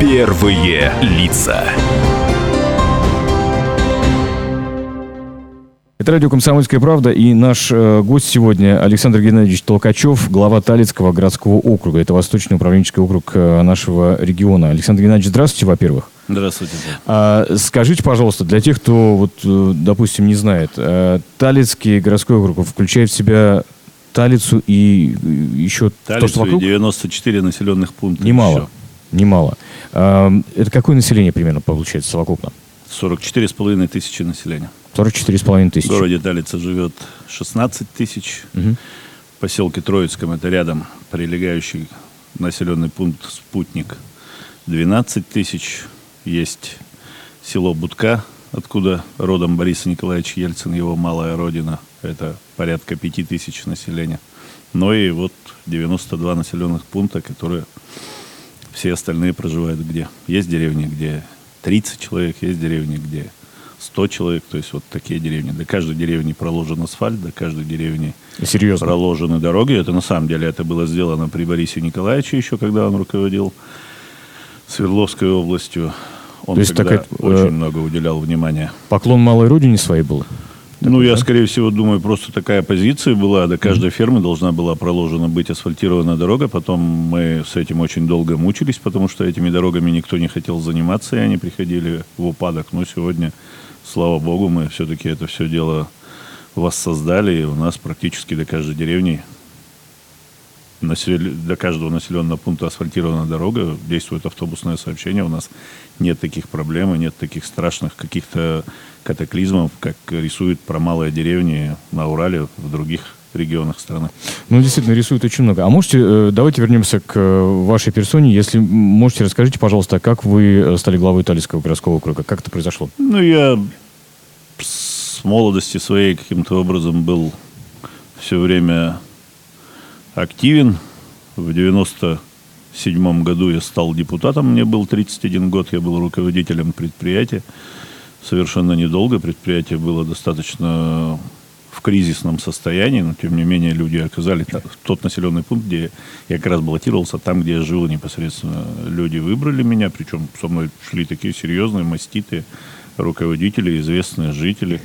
Первые лица. Это радио «Комсомольская правда» и наш э, гость сегодня Александр Геннадьевич Толкачев, глава Талицкого городского округа. Это Восточный управленческий округ э, нашего региона. Александр Геннадьевич, здравствуйте, во-первых. Здравствуйте. А, скажите, пожалуйста, для тех, кто, вот, э, допустим, не знает, э, Талицкий городской округ включает в себя Талицу и э, еще то, Талицу что и вокруг? 94 населенных пункта. Немало. еще. Немало. А, это какое население примерно получается совокупно? 44,5 тысячи населения. 44,5 В тысячи. городе Талица живет 16 тысяч. Мгм. В поселке Троицком, это рядом прилегающий населенный пункт Спутник, 12 тысяч. Есть село Будка, откуда родом Борис Николаевич Ельцин, его малая родина. Это порядка 5 тысяч населения. Но и вот 92 населенных пункта, которые все остальные проживают где. Есть деревни, где 30 человек, есть деревни, где 100 человек. То есть вот такие деревни. До каждой деревни проложен асфальт, до каждой деревни Серьезно. проложены дороги. Это на самом деле это было сделано при Борисе Николаевиче еще, когда он руководил Свердловской областью. Он То есть тогда такая, э, очень много уделял внимания. Поклон малой родине своей был? Ну, я, скорее всего, думаю, просто такая позиция была. До каждой фермы должна была проложена быть асфальтированная дорога. Потом мы с этим очень долго мучились, потому что этими дорогами никто не хотел заниматься, и они приходили в упадок. Но сегодня, слава богу, мы все-таки это все дело воссоздали, и у нас практически до каждой деревни, до каждого населенного пункта асфальтирована дорога, действует автобусное сообщение, у нас нет таких проблем, и нет таких страшных каких-то катаклизмов, как рисуют про малые деревни на Урале, в других регионах страны. Ну, действительно, рисует очень много. А можете, э, давайте вернемся к э, вашей персоне. Если можете, расскажите, пожалуйста, как вы э, стали главой Талицкого городского округа? Как это произошло? Ну, я с молодости своей каким-то образом был все время активен. В 97 году я стал депутатом, мне был 31 год, я был руководителем предприятия. Совершенно недолго предприятие было достаточно в кризисном состоянии, но тем не менее люди оказали тот населенный пункт, где я как раз баллотировался, там, где я жил непосредственно. Люди выбрали меня, причем со мной шли такие серьезные, маститые руководители, известные жители,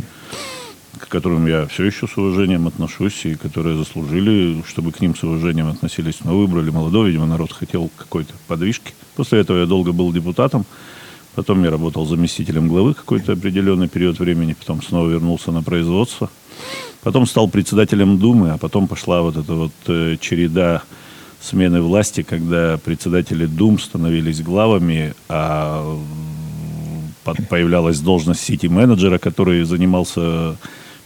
к которым я все еще с уважением отношусь, и которые заслужили, чтобы к ним с уважением относились. Но выбрали молодой, видимо, народ хотел какой-то подвижки. После этого я долго был депутатом, потом я работал заместителем главы какой-то определенный период времени, потом снова вернулся на производство. Потом стал председателем Думы, а потом пошла вот эта вот э, череда смены власти, когда председатели Дум становились главами, а появлялась должность сити-менеджера, который занимался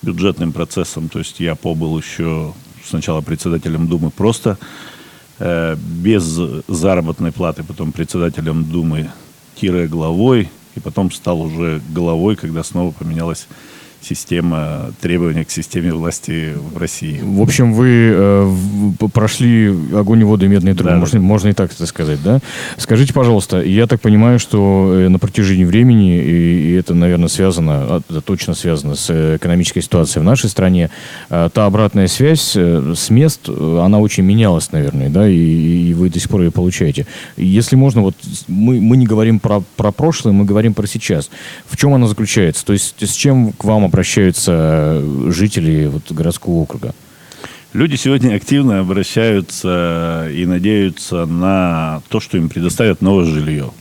бюджетным процессом. То есть я побыл еще сначала председателем Думы просто э, без заработной платы, потом председателем Думы тире главой, и потом стал уже главой, когда снова поменялась система требования к системе власти в России. В общем, вы э, прошли огонь и воду и медные трубы, Да, можно, можно и так это сказать, да? Скажите, пожалуйста, я так понимаю, что э, на протяжении времени, и, и это, наверное, связано, а, это точно связано с э, экономической ситуацией в нашей стране, э, та обратная связь э, с мест, она очень менялась, наверное, да, и, и вы до сих пор ее получаете. Если можно, вот мы, мы не говорим про, про прошлое, мы говорим про сейчас. В чем она заключается? То есть с чем к вам обращаются жители вот, городского округа? Люди сегодня активно обращаются и надеются на то, что им предоставят новое жилье.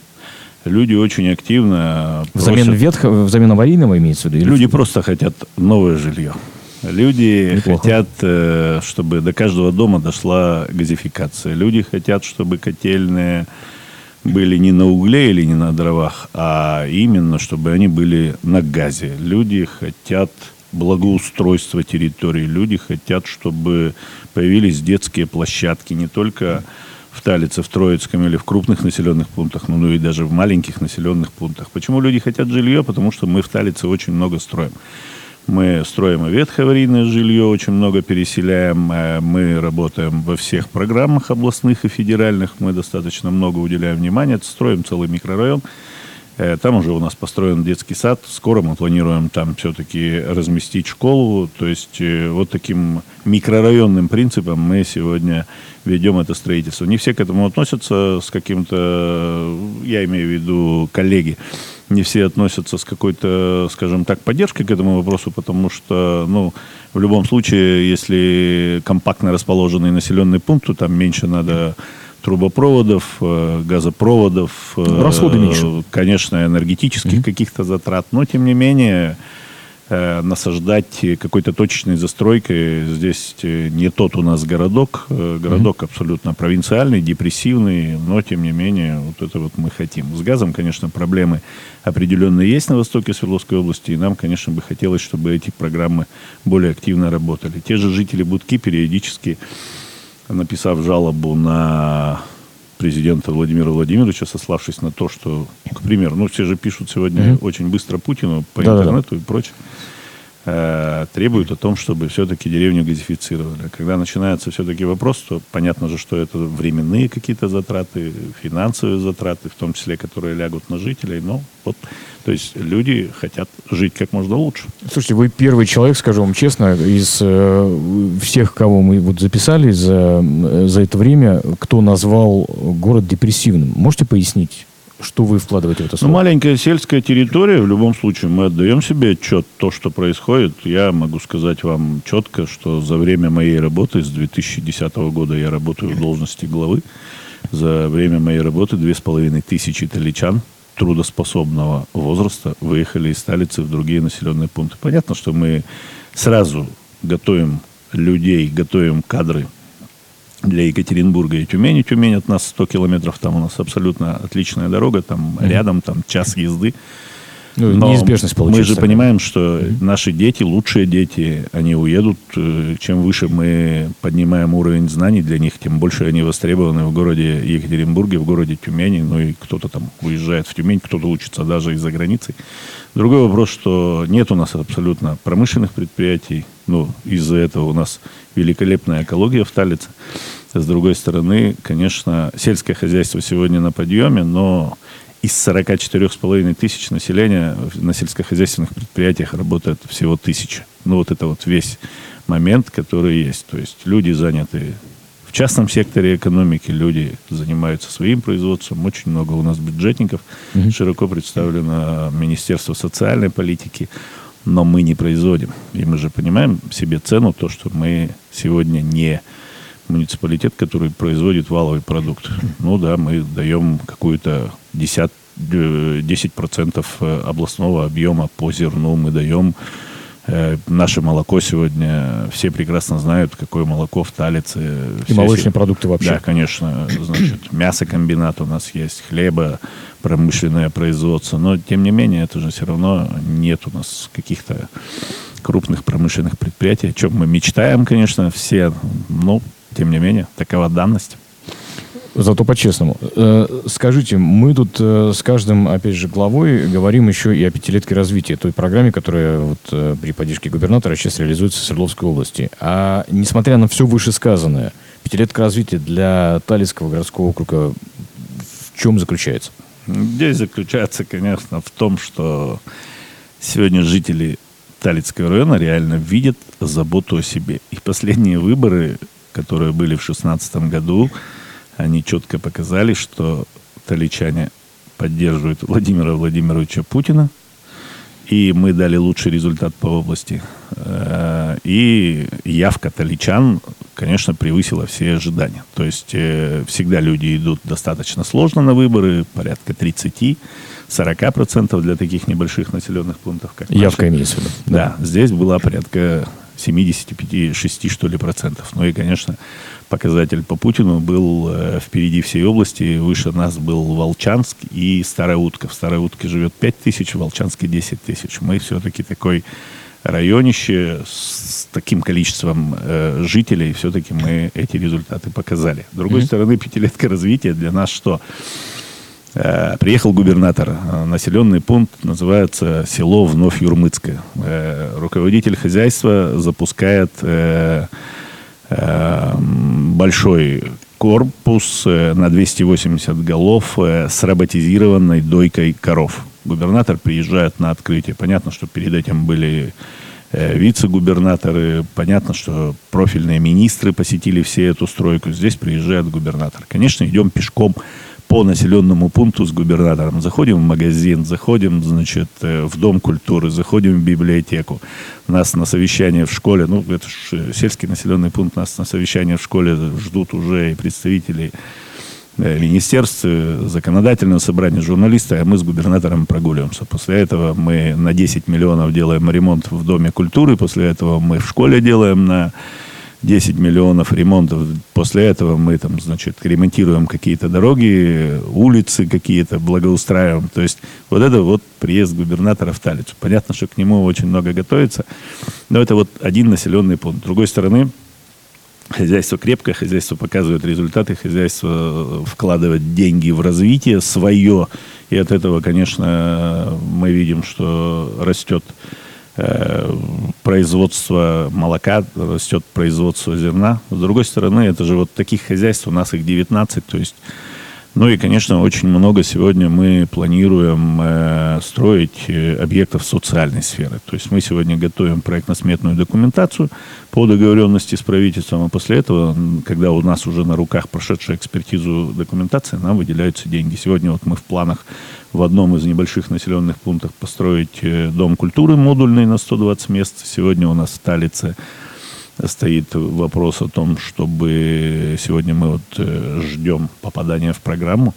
Люди очень активно Взамен просят- ветхого, взамен аварийного имеется в виду? Люди просто хотят новое жилье. Люди Неплохо. хотят, э, чтобы до каждого дома дошла газификация. Люди хотят, чтобы котельные были не на угле или не на дровах, а именно, чтобы они были на газе. Люди хотят благоустройства территории. Люди хотят, чтобы появились детские площадки не только в Талице, в Троицком или в крупных населенных пунктах, но ну и даже в маленьких населенных пунктах. Почему люди хотят жилье? Потому что мы в Талице очень много строим. Мы строим и ветхоаварийное жилье, очень много переселяем. Э, Мы работаем во всех программах областных и федеральных. Мы достаточно много уделяем внимания. Строим целый микрорайон, Э, там уже у нас построен детский сад. Скоро мы планируем там все-таки разместить школу. То есть э, вот таким микрорайонным принципом мы сегодня ведем это строительство. Не все к этому относятся с каким-то, я имею в виду коллеги, не все относятся с какой-то, скажем так, поддержкой к этому вопросу, потому что, ну, в любом случае, если компактно расположенный населенный пункт, то там меньше надо трубопроводов, э, газопроводов. Э, Расходы меньше. Конечно, энергетических mm-hmm. каких-то затрат. Но, тем не менее, насаждать какой-то точечной застройкой здесь не тот у нас городок. Городок mm-hmm. абсолютно провинциальный, депрессивный, но, тем не менее, вот это вот мы хотим. С газом, конечно, проблемы определенные есть на востоке Свердловской области, и нам, конечно, бы хотелось, чтобы эти программы более активно работали. Те же жители Будки периодически написав жалобу на президента Владимира Владимировича, сославшись на то, что, к примеру, ну, все же пишут сегодня mm-hmm. очень быстро Путину по да, интернету и прочее, э, требуют о том, чтобы все-таки деревню газифицировали. Когда начинается все-таки вопрос, то понятно же, что это временные какие-то затраты, финансовые затраты, в том числе, которые лягут на жителей, но вот то есть люди хотят жить как можно лучше. Слушайте, вы первый человек, скажу вам честно, из э, всех, кого мы вот записали за, э, за это время, кто назвал город депрессивным. Можете пояснить? Что вы вкладываете в это ну, слово? Ну, маленькая сельская территория, в любом случае, мы отдаем себе отчет, то, что происходит. Я могу сказать вам четко, что за время моей работы, с 2010 года я работаю в должности главы, за время моей работы две с половиной тысячи итальянчан трудоспособного возраста выехали из столицы в другие населенные пункты. Понятно, что мы сразу готовим людей, готовим кадры для Екатеринбурга и Тюмени. Тюмень от нас 100 километров, там у нас абсолютно отличная дорога, там mm-hmm. рядом, там час езды. Ну, Но неизбежность получается. Мы же понимаем, что наши дети, лучшие дети, они уедут. Чем выше мы поднимаем уровень знаний для них, тем больше они востребованы в городе Екатеринбурге, в городе Тюмени. Ну и кто-то там уезжает в Тюмень, кто-то учится даже из-за границы. Другой вопрос, что нет у нас абсолютно промышленных предприятий. Ну, из-за этого у нас великолепная экология в Талице. С другой стороны, конечно, сельское хозяйство сегодня на подъеме, но из 44,5 тысяч населения на сельскохозяйственных предприятиях работает всего тысяча. Ну, вот это вот весь момент, который есть. То есть люди заняты в частном секторе экономики, люди занимаются своим производством. Очень много у нас бюджетников. Mm-hmm. Широко представлено Министерство социальной политики. Но мы не производим. И мы же понимаем себе цену, то, что мы сегодня не муниципалитет, который производит валовый продукт. Ну да, мы даем какую-то десят, 10% э, областного объема по зерну мы даем. Э, наше молоко сегодня, все прекрасно знают, какое молоко в Талице. И молочные продукты вообще. Да, конечно. Значит, мясокомбинат у нас есть, хлеба, промышленное производство. Но, тем не менее, это же все равно нет у нас каких-то крупных промышленных предприятий, о чем мы мечтаем, конечно, все. Но, тем не менее, такова данность. Зато по-честному. Э, скажите, мы тут э, с каждым, опять же, главой говорим еще и о пятилетке развития, той программе, которая вот э, при поддержке губернатора сейчас реализуется в Свердловской области. А несмотря на все вышесказанное, пятилетка развития для Талицкого городского округа в чем заключается? Здесь заключается, конечно, в том, что сегодня жители Талицкого района реально видят заботу о себе. И последние выборы, которые были в 2016 году, они четко показали, что таличане поддерживают Владимира Владимировича Путина, и мы дали лучший результат по области. Э, и явка таличан, конечно, превысила все ожидания. То есть э, всегда люди идут достаточно сложно на выборы, порядка 30 40% для таких небольших населенных пунктов, как Явка имеется в виду. Да, здесь была порядка 75-6, что ли, процентов. Ну и, конечно, показатель по Путину был э, впереди всей области. Выше нас был Волчанск и Старая Утка. В Старой Утке живет 5 тысяч, в Волчанске 10 тысяч. Мы все-таки такой районище с таким количеством э, жителей, все-таки мы эти результаты показали. С другой mm-hmm. стороны, пятилетка развития для нас что? Э, приехал губернатор. Э, населенный пункт называется село Вновь Юрмыцкое. Э, руководитель хозяйства запускает большой корпус на 280 голов с роботизированной дойкой коров. Губернатор приезжает на открытие. Понятно, что перед этим были вице-губернаторы. Понятно, что профильные министры посетили все эту стройку. Здесь приезжает губернатор. Конечно, идем пешком по населенному пункту с губернатором. Заходим в магазин, заходим, значит, э, в дом культуры, заходим в библиотеку. Нас на совещание в школе, ну, это ж э, сельский населенный пункт, нас на совещание в школе ждут уже и представители э, министерств, законодательного собрания, журналисты, а мы с губернатором прогуливаемся. После этого мы на 10 миллионов делаем ремонт в Доме культуры, после этого мы в школе делаем на 10 миллионов ремонтов. После этого мы там, значит, ремонтируем какие-то дороги, улицы какие-то благоустраиваем. То есть вот это вот приезд губернатора в Талицу. Понятно, что к нему очень много готовится, но это вот один населенный пункт. С другой стороны, хозяйство крепкое, хозяйство показывает результаты, хозяйство вкладывает деньги в развитие свое. И от этого, конечно, мы видим, что растет Э, производство молока, растет производство зерна. С другой стороны, это же вот таких хозяйств, у нас их 19, то есть ну и, конечно, очень много сегодня мы планируем э, строить э, объектов социальной сферы. То есть мы сегодня готовим проектно-сметную документацию по договоренности с правительством, а после этого, когда у нас уже на руках прошедшая экспертизу документации, нам выделяются деньги. Сегодня вот мы в планах в одном из небольших населенных пунктов построить э, дом культуры модульный на 120 мест. Сегодня у нас в Талице стоит вопрос о том, чтобы сегодня мы вот э, ждем попадания в программу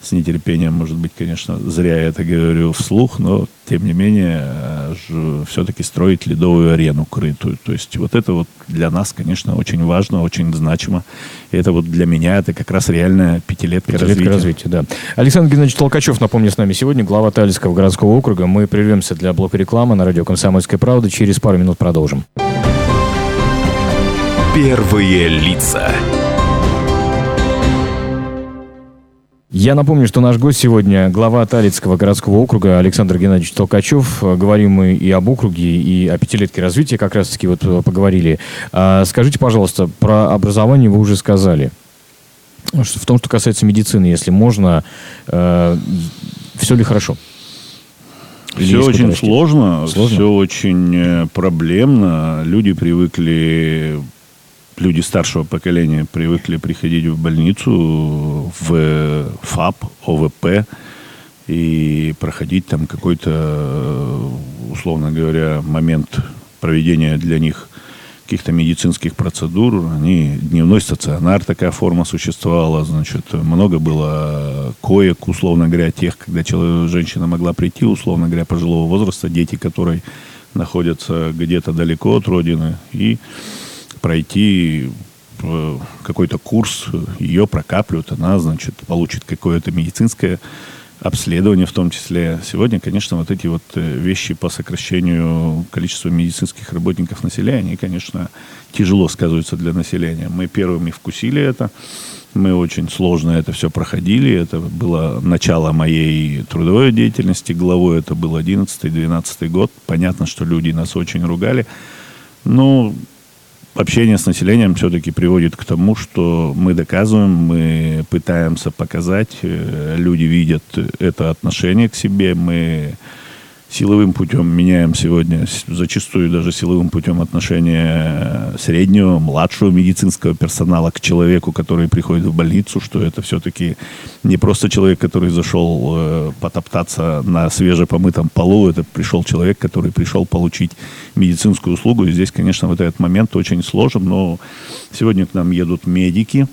с нетерпением, может быть, конечно, зря я это говорю вслух, но, тем не менее, э, все-таки строить ледовую арену крытую. То есть вот это вот для нас, конечно, очень важно, очень значимо. И это вот для меня, это как раз реальная пятилетка, пятилетка развития. развития. да. Александр Геннадьевич Толкачев, напомню, с нами сегодня, глава Талицкого городского округа. Мы прервемся для блока рекламы на радио «Комсомольская правда». Через пару минут продолжим. Первые лица. Я напомню, что наш гость сегодня глава Талицкого городского округа Александр Геннадьевич Толкачев. Говорим мы и об округе, и о пятилетке развития как раз-таки вот э, поговорили. А, скажите, пожалуйста, про образование вы уже сказали. В том, что касается медицины, если можно, э, все ли хорошо? все очень сложно, сложно, все очень э, проблемно. Люди привыкли люди старшего поколения привыкли приходить в больницу, в ФАП, ОВП, и проходить там какой-то, условно говоря, момент проведения для них каких-то медицинских процедур. Они, дневной стационар, такая форма существовала, значит, много было коек, условно говоря, тех, когда человек, женщина могла прийти, условно говоря, пожилого возраста, дети, которые находятся где-то далеко от родины, и пройти э, какой-то курс, ее прокапливают, она, значит, получит какое-то медицинское обследование в том числе. Сегодня, конечно, вот эти вот э, вещи по сокращению количества медицинских работников населения, они, конечно, тяжело сказываются для населения. Мы первыми вкусили это. Мы очень сложно это все проходили. Это было начало моей трудовой деятельности главой. Это был 11-12 год. Понятно, что люди нас очень ругали. Но общение с населением все-таки приводит к тому, что мы доказываем, мы пытаемся показать, э, люди видят это отношение к себе, мы силовым путем меняем сегодня, зачастую даже силовым путем отношения среднего, младшего медицинского персонала к человеку, который приходит в больницу, что это все-таки не просто человек, который зашел э, потоптаться на свежепомытом полу, это пришел человек, который пришел получить медицинскую услугу. И здесь, конечно, вот этот момент очень сложен, но сегодня к нам едут медики,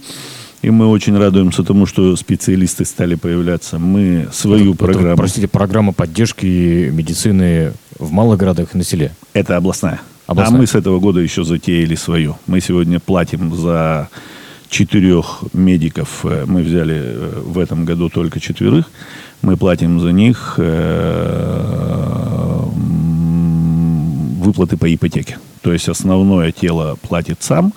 и мы очень радуемся тому, что специалисты стали появляться. Мы свою это, программу... Это, простите, программа поддержки медицины в малых городах и на селе? Это областная. областная. А мы с этого года еще затеяли свою. Мы сегодня платим за четырех медиков. Э, мы взяли э, в этом году только четверых. Мы платим за них э, выплаты по ипотеке. То есть основное тело платит сам,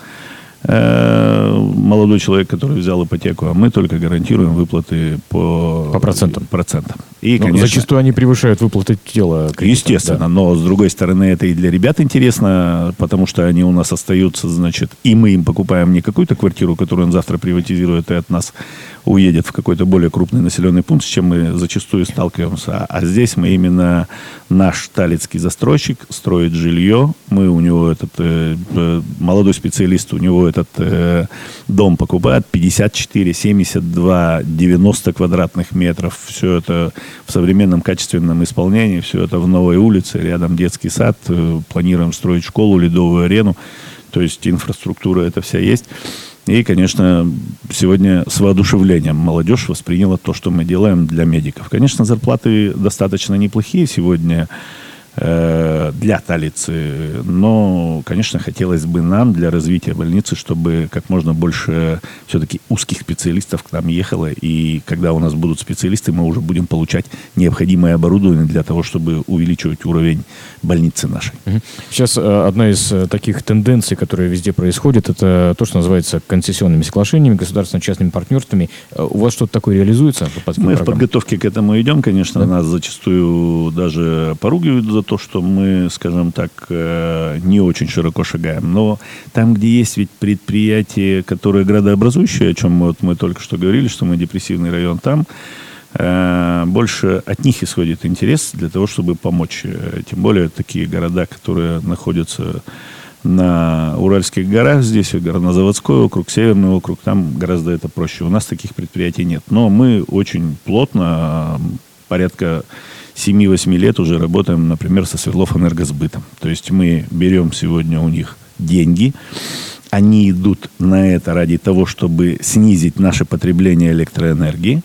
молодой человек, который взял ипотеку, а мы только гарантируем выплаты по, по процентам. процентам. И, но конечно, зачастую они превышают выплаты тела. Естественно, да. но с другой стороны это и для ребят интересно, потому что они у нас остаются, значит, и мы им покупаем не какую-то квартиру, которую он завтра приватизирует и от нас уедет в какой-то более крупный населенный пункт, с чем мы зачастую сталкиваемся. А здесь мы именно наш талицкий застройщик строит жилье, мы у него этот э, э молодой специалист, у него этот э, дом покупает 54, 72, 90 квадратных метров. Все это в современном качественном исполнении, все это в новой улице, рядом детский сад, э, планируем строить школу, ледовую арену, то есть инфраструктура это вся есть. И, конечно, сегодня с воодушевлением молодежь восприняла то, что мы делаем для медиков. Конечно, зарплаты достаточно неплохие сегодня для Талицы. Но, конечно, хотелось бы нам для развития больницы, чтобы как можно больше все-таки узких специалистов к нам ехало. И когда у нас будут специалисты, мы уже будем получать необходимое оборудование для того, чтобы увеличивать уровень больницы нашей. Сейчас э, одна из э, таких тенденций, которая везде происходит, это то, что называется концессионными соглашениями, государственно-частными партнерствами. У вас что-то такое реализуется? Мы программ? в подготовке к этому идем, конечно. Да? Нас зачастую даже поругивают за то, что мы, скажем так, э, не очень широко шагаем. Но там, где есть ведь предприятия, которые градообразующие, о чем вот мы только что говорили, что мы депрессивный район, там э, больше от них исходит интерес для того, чтобы помочь. Э, тем более такие города, которые находятся на Уральских горах, здесь Горнозаводской округ, Северный округ, там гораздо это проще. У нас таких предприятий нет. Но мы очень плотно, порядка 7-8 лет уже работаем, например, со Свердлов энергосбытом. То есть мы берем сегодня у них деньги, они идут на это ради того, чтобы снизить наше потребление электроэнергии.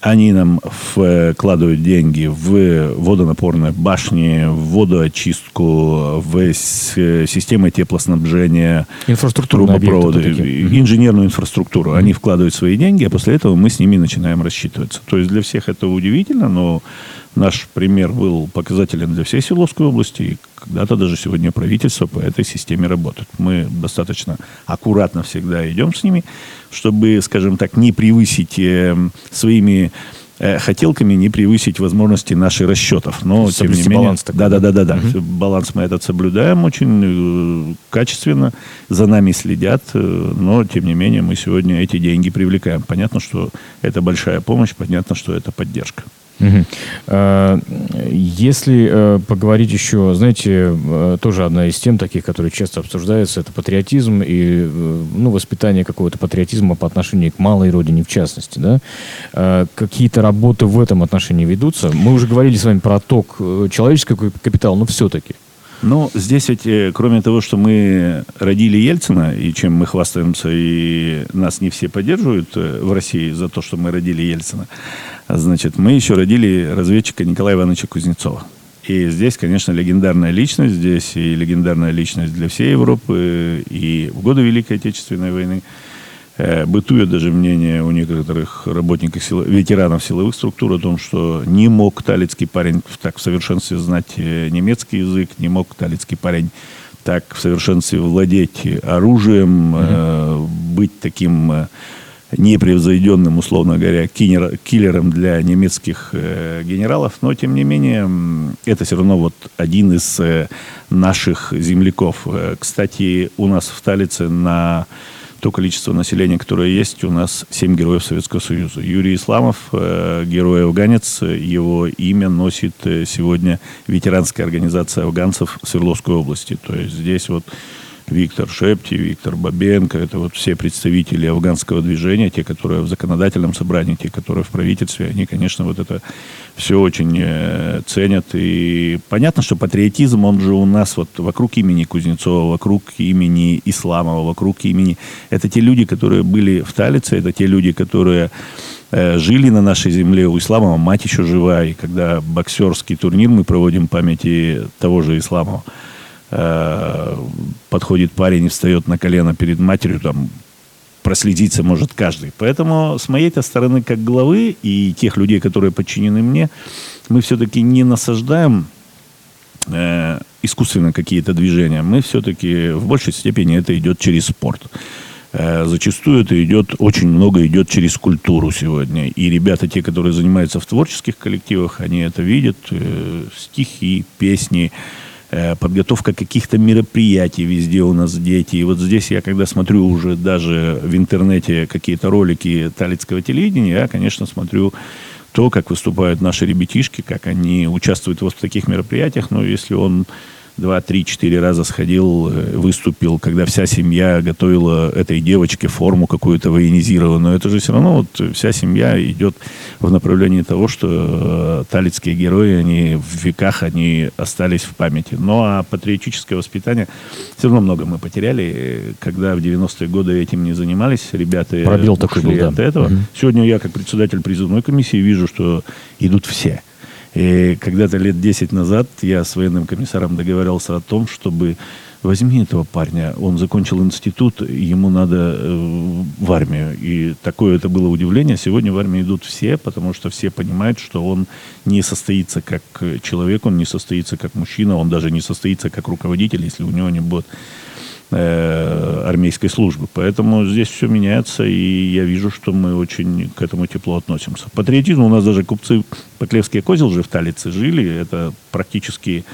Они нам вкладывают деньги в водонапорные башни, в водоочистку, в системы теплоснабжения, трубопроводы, инженерную инфраструктуру. Они вкладывают свои деньги, а после этого мы с ними начинаем рассчитываться. То есть для всех это удивительно, но Наш пример был показателен для всей Свердловской области, и когда-то даже сегодня правительство по этой системе работает. Мы достаточно аккуратно всегда идем с ними, чтобы, скажем так, не превысить э, своими э, хотелками не превысить возможности наших расчетов. Но, тем не менее... баланс такой. Да, да, да, да, да. Угу. Баланс мы этот соблюдаем очень э, качественно, за нами следят, э, но, тем не менее, мы сегодня эти деньги привлекаем. Понятно, что это большая помощь, понятно, что это поддержка. Угу. Если э, поговорить еще, знаете, э, тоже одна из тем таких, которые часто обсуждаются, это патриотизм и ну, воспитание какого-то патриотизма по отношению к малой родине в частности. Да? Какие-то работы в этом отношении ведутся? Мы уже говорили с вами про отток человеческого капитала, но все-таки. Ну, здесь ведь, кроме того, что мы родили Ельцина, и чем мы хвастаемся, и нас не все поддерживают в России за то, что мы родили Ельцина, Значит, мы еще родили разведчика Николая Ивановича Кузнецова. И здесь, конечно, легендарная личность, здесь и легендарная личность для всей Европы, и в годы Великой Отечественной войны. Э, бытует даже мнение у некоторых работников, сил, ветеранов силовых структур о том, что не мог талицкий парень так в совершенстве знать э, немецкий язык, не мог талицкий парень так в совершенстве владеть оружием, mm-hmm. быть таким непревзойденным, условно говоря, киллер, киллером для немецких э, генералов, но, тем не менее, это все равно вот один из э, наших земляков. Э, кстати, у нас в Талице на то количество населения, которое есть, у нас семь героев Советского Союза. Юрий Исламов, э, герой-афганец, его имя носит э, сегодня ветеранская организация афганцев Свердловской области. То есть здесь вот Виктор Шепти, Виктор Бабенко, это вот все представители афганского движения, те, которые в законодательном собрании, те, которые в правительстве, они, конечно, вот это все очень э, ценят. И понятно, что патриотизм, он же у нас вот вокруг имени Кузнецова, вокруг имени Исламова, вокруг имени... Это те люди, которые были в Талице, это те люди, которые э, жили на нашей земле. У Исламова мать еще жива. И когда боксерский турнир мы проводим памяти того же Исламова, подходит парень и встает на колено перед матерью, там проследиться может каждый. Поэтому с моей-то стороны, как главы и тех людей, которые подчинены мне, мы все-таки не насаждаем э, искусственно какие-то движения. Мы все-таки в большей степени это идет через спорт. Э, зачастую это идет, очень много идет через культуру сегодня. И ребята, те, которые занимаются в творческих коллективах, они это видят. Э, стихи, песни, э, подготовка каких-то мероприятий везде у нас дети. И вот здесь я, когда смотрю уже даже в интернете какие-то ролики талицкого телевидения, я, конечно, смотрю то, как выступают наши ребятишки, как они участвуют вот в таких мероприятиях. Но если он два, три, четыре раза сходил, э, выступил, когда вся семья готовила этой девочке форму какую-то военизированную. Это же все равно вот вся семья идет в направлении того, что э, талицкие герои, они в веках, они остались в памяти. Ну, а патриотическое воспитание все равно много мы потеряли, когда в 90-е годы этим не занимались, ребята Пробил такой был, да. от этого. Угу. Сегодня я, как председатель призывной комиссии, вижу, что идут все. И когда-то лет 10 назад я с военным комиссаром договаривался о том, чтобы возьми этого парня, он закончил институт, ему надо э, в армию. И такое это было удивление. Сегодня в армию идут все, потому что все понимают, что он не состоится как человек, он не состоится как мужчина, он даже не состоится как руководитель, если у него не будет э, армейской службы. Поэтому здесь все меняется, и я вижу, что мы очень к этому тепло относимся. Патриотизм у нас даже купцы Поклевские козел же в Талице жили. Это практически,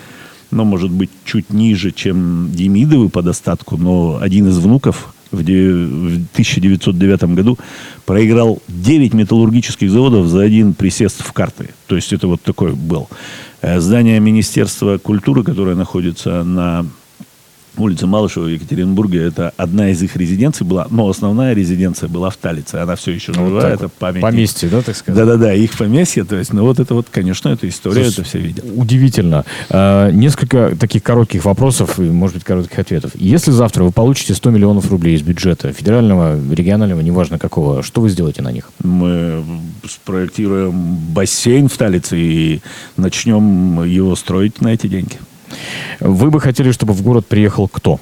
ну, может быть, чуть ниже, чем Демидовы по достатку, но один из внуков в 1909 году проиграл 9 металлургических заводов за один присест в карты. То есть это вот такой был. Э, здание Министерства культуры, которое находится на улица Малышева в Екатеринбурге, это одна из их резиденций была, но основная резиденция была в Талице. Она все еще жива, вот это память. Поместье, да, так сказать? Да-да-да, их поместье. То есть, ну вот это вот, конечно, эта история, Слушай, это все видят. Удивительно. А, несколько таких коротких вопросов и, может быть, коротких ответов. Если завтра вы получите 100 миллионов рублей из бюджета, федерального, регионального, неважно какого, что вы сделаете на них? Мы спроектируем бассейн в Талице и начнем его строить на эти деньги. Вы бы хотели, чтобы в город приехал кто?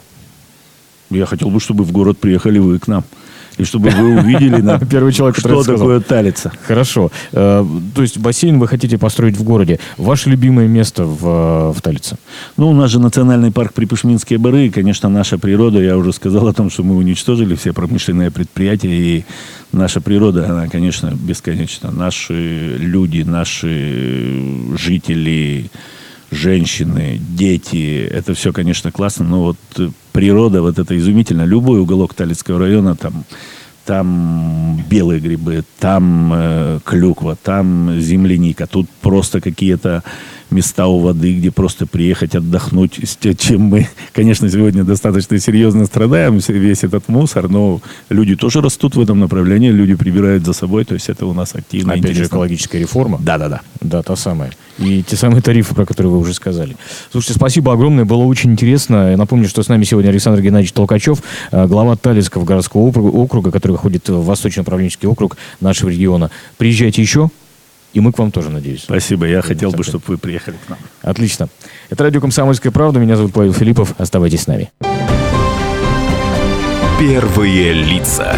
Я хотел бы, чтобы в город приехали вы к нам. И чтобы вы увидели, на, Первый человек, что такое талица. Хорошо. Э, то есть бассейн вы хотите построить в городе. Ваше любимое место в, в Талице? Ну, у нас же национальный парк Припышминские бары. И, конечно, наша природа. Я уже сказал о том, что мы уничтожили все промышленные предприятия. И наша природа, она, конечно, бесконечна. Наши люди, наши жители, женщины, дети, это все, конечно, классно, но вот природа вот это изумительно. Любой уголок Талицкого района, там, там белые грибы, там э, клюква, там земляника. Тут просто какие-то места у воды, где просто приехать отдохнуть, чем мы, конечно, сегодня достаточно серьезно страдаем, весь этот мусор, но люди тоже растут в этом направлении, люди прибирают за собой, то есть это у нас активно Опять интересно. же экологическая реформа. Да-да-да. Да, та самая. И те самые тарифы, про которые вы уже сказали. Слушайте, спасибо огромное, было очень интересно. Я напомню, что с нами сегодня Александр Геннадьевич Толкачев, э, глава Талицкого городского округа, который входит в Восточно-управленческий округ нашего региона. Приезжайте еще, и мы к вам тоже, надеюсь. Спасибо. Я хотел бы, чтобы вы приехали к нам. Отлично. Это радио «Комсомольская правда». Меня зовут Павел Филиппов. Оставайтесь с нами. Первые лица.